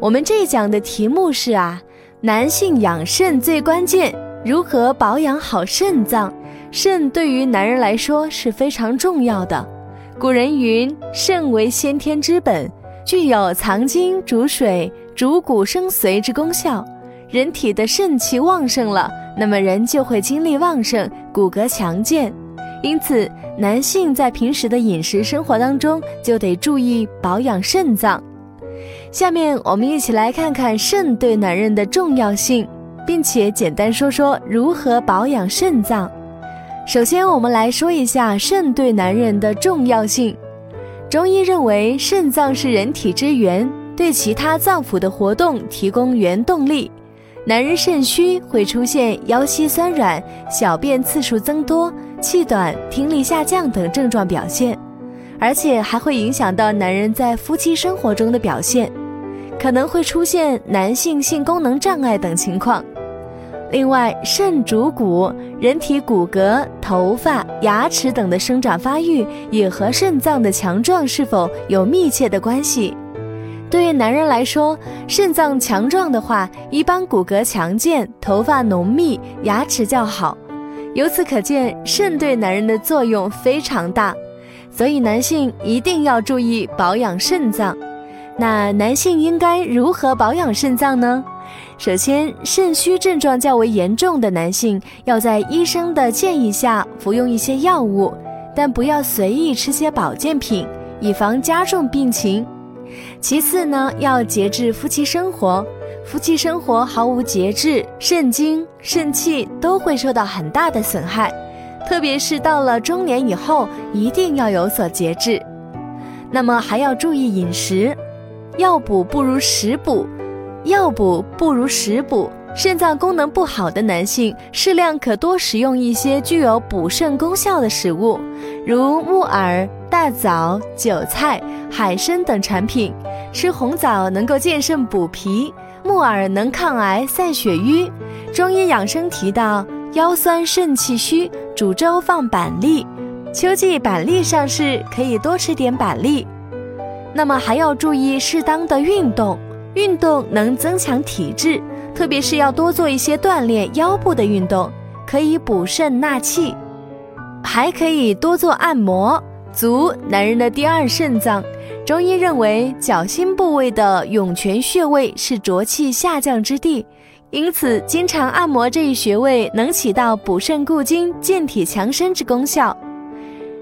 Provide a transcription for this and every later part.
我们这一讲的题目是啊，男性养肾最关键，如何保养好肾脏？肾对于男人来说是非常重要的。古人云：“肾为先天之本，具有藏精、主水、主骨生髓之功效。人体的肾气旺盛了，那么人就会精力旺盛，骨骼强健。因此，男性在平时的饮食生活当中就得注意保养肾脏。”下面我们一起来看看肾对男人的重要性，并且简单说说如何保养肾脏。首先，我们来说一下肾对男人的重要性。中医认为，肾脏是人体之源，对其他脏腑的活动提供原动力。男人肾虚会出现腰膝酸软、小便次数增多、气短、听力下降等症状表现，而且还会影响到男人在夫妻生活中的表现。可能会出现男性性功能障碍等情况。另外，肾主骨，人体骨骼、头发、牙齿等的生长发育也和肾脏的强壮是否有密切的关系。对于男人来说，肾脏强壮的话，一般骨骼强健、头发浓密、牙齿较好。由此可见，肾对男人的作用非常大，所以男性一定要注意保养肾脏。那男性应该如何保养肾脏呢？首先，肾虚症状较为严重的男性要在医生的建议下服用一些药物，但不要随意吃些保健品，以防加重病情。其次呢，要节制夫妻生活，夫妻生活毫无节制，肾精、肾气都会受到很大的损害，特别是到了中年以后，一定要有所节制。那么还要注意饮食。药补不如食补，药补不如食补。肾脏功能不好的男性，适量可多食用一些具有补肾功效的食物，如木耳、大枣、韭菜、海参等产品。吃红枣能够健肾补脾，木耳能抗癌散血瘀。中医养生提到，腰酸肾气虚，煮粥放板栗。秋季板栗上市，可以多吃点板栗。那么还要注意适当的运动，运动能增强体质，特别是要多做一些锻炼腰部的运动，可以补肾纳气，还可以多做按摩。足，男人的第二肾脏，中医认为脚心部位的涌泉穴位是浊气下降之地，因此经常按摩这一穴位，能起到补肾固精、健体强身之功效。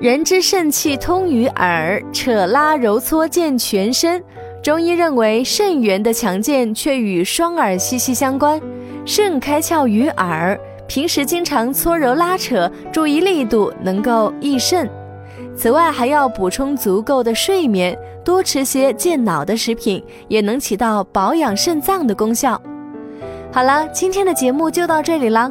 人之肾气通于耳，扯拉揉搓健全身。中医认为，肾源的强健却与双耳息息相关。肾开窍于耳，平时经常搓揉拉扯，注意力度，能够益肾。此外，还要补充足够的睡眠，多吃些健脑的食品，也能起到保养肾脏的功效。好了，今天的节目就到这里了。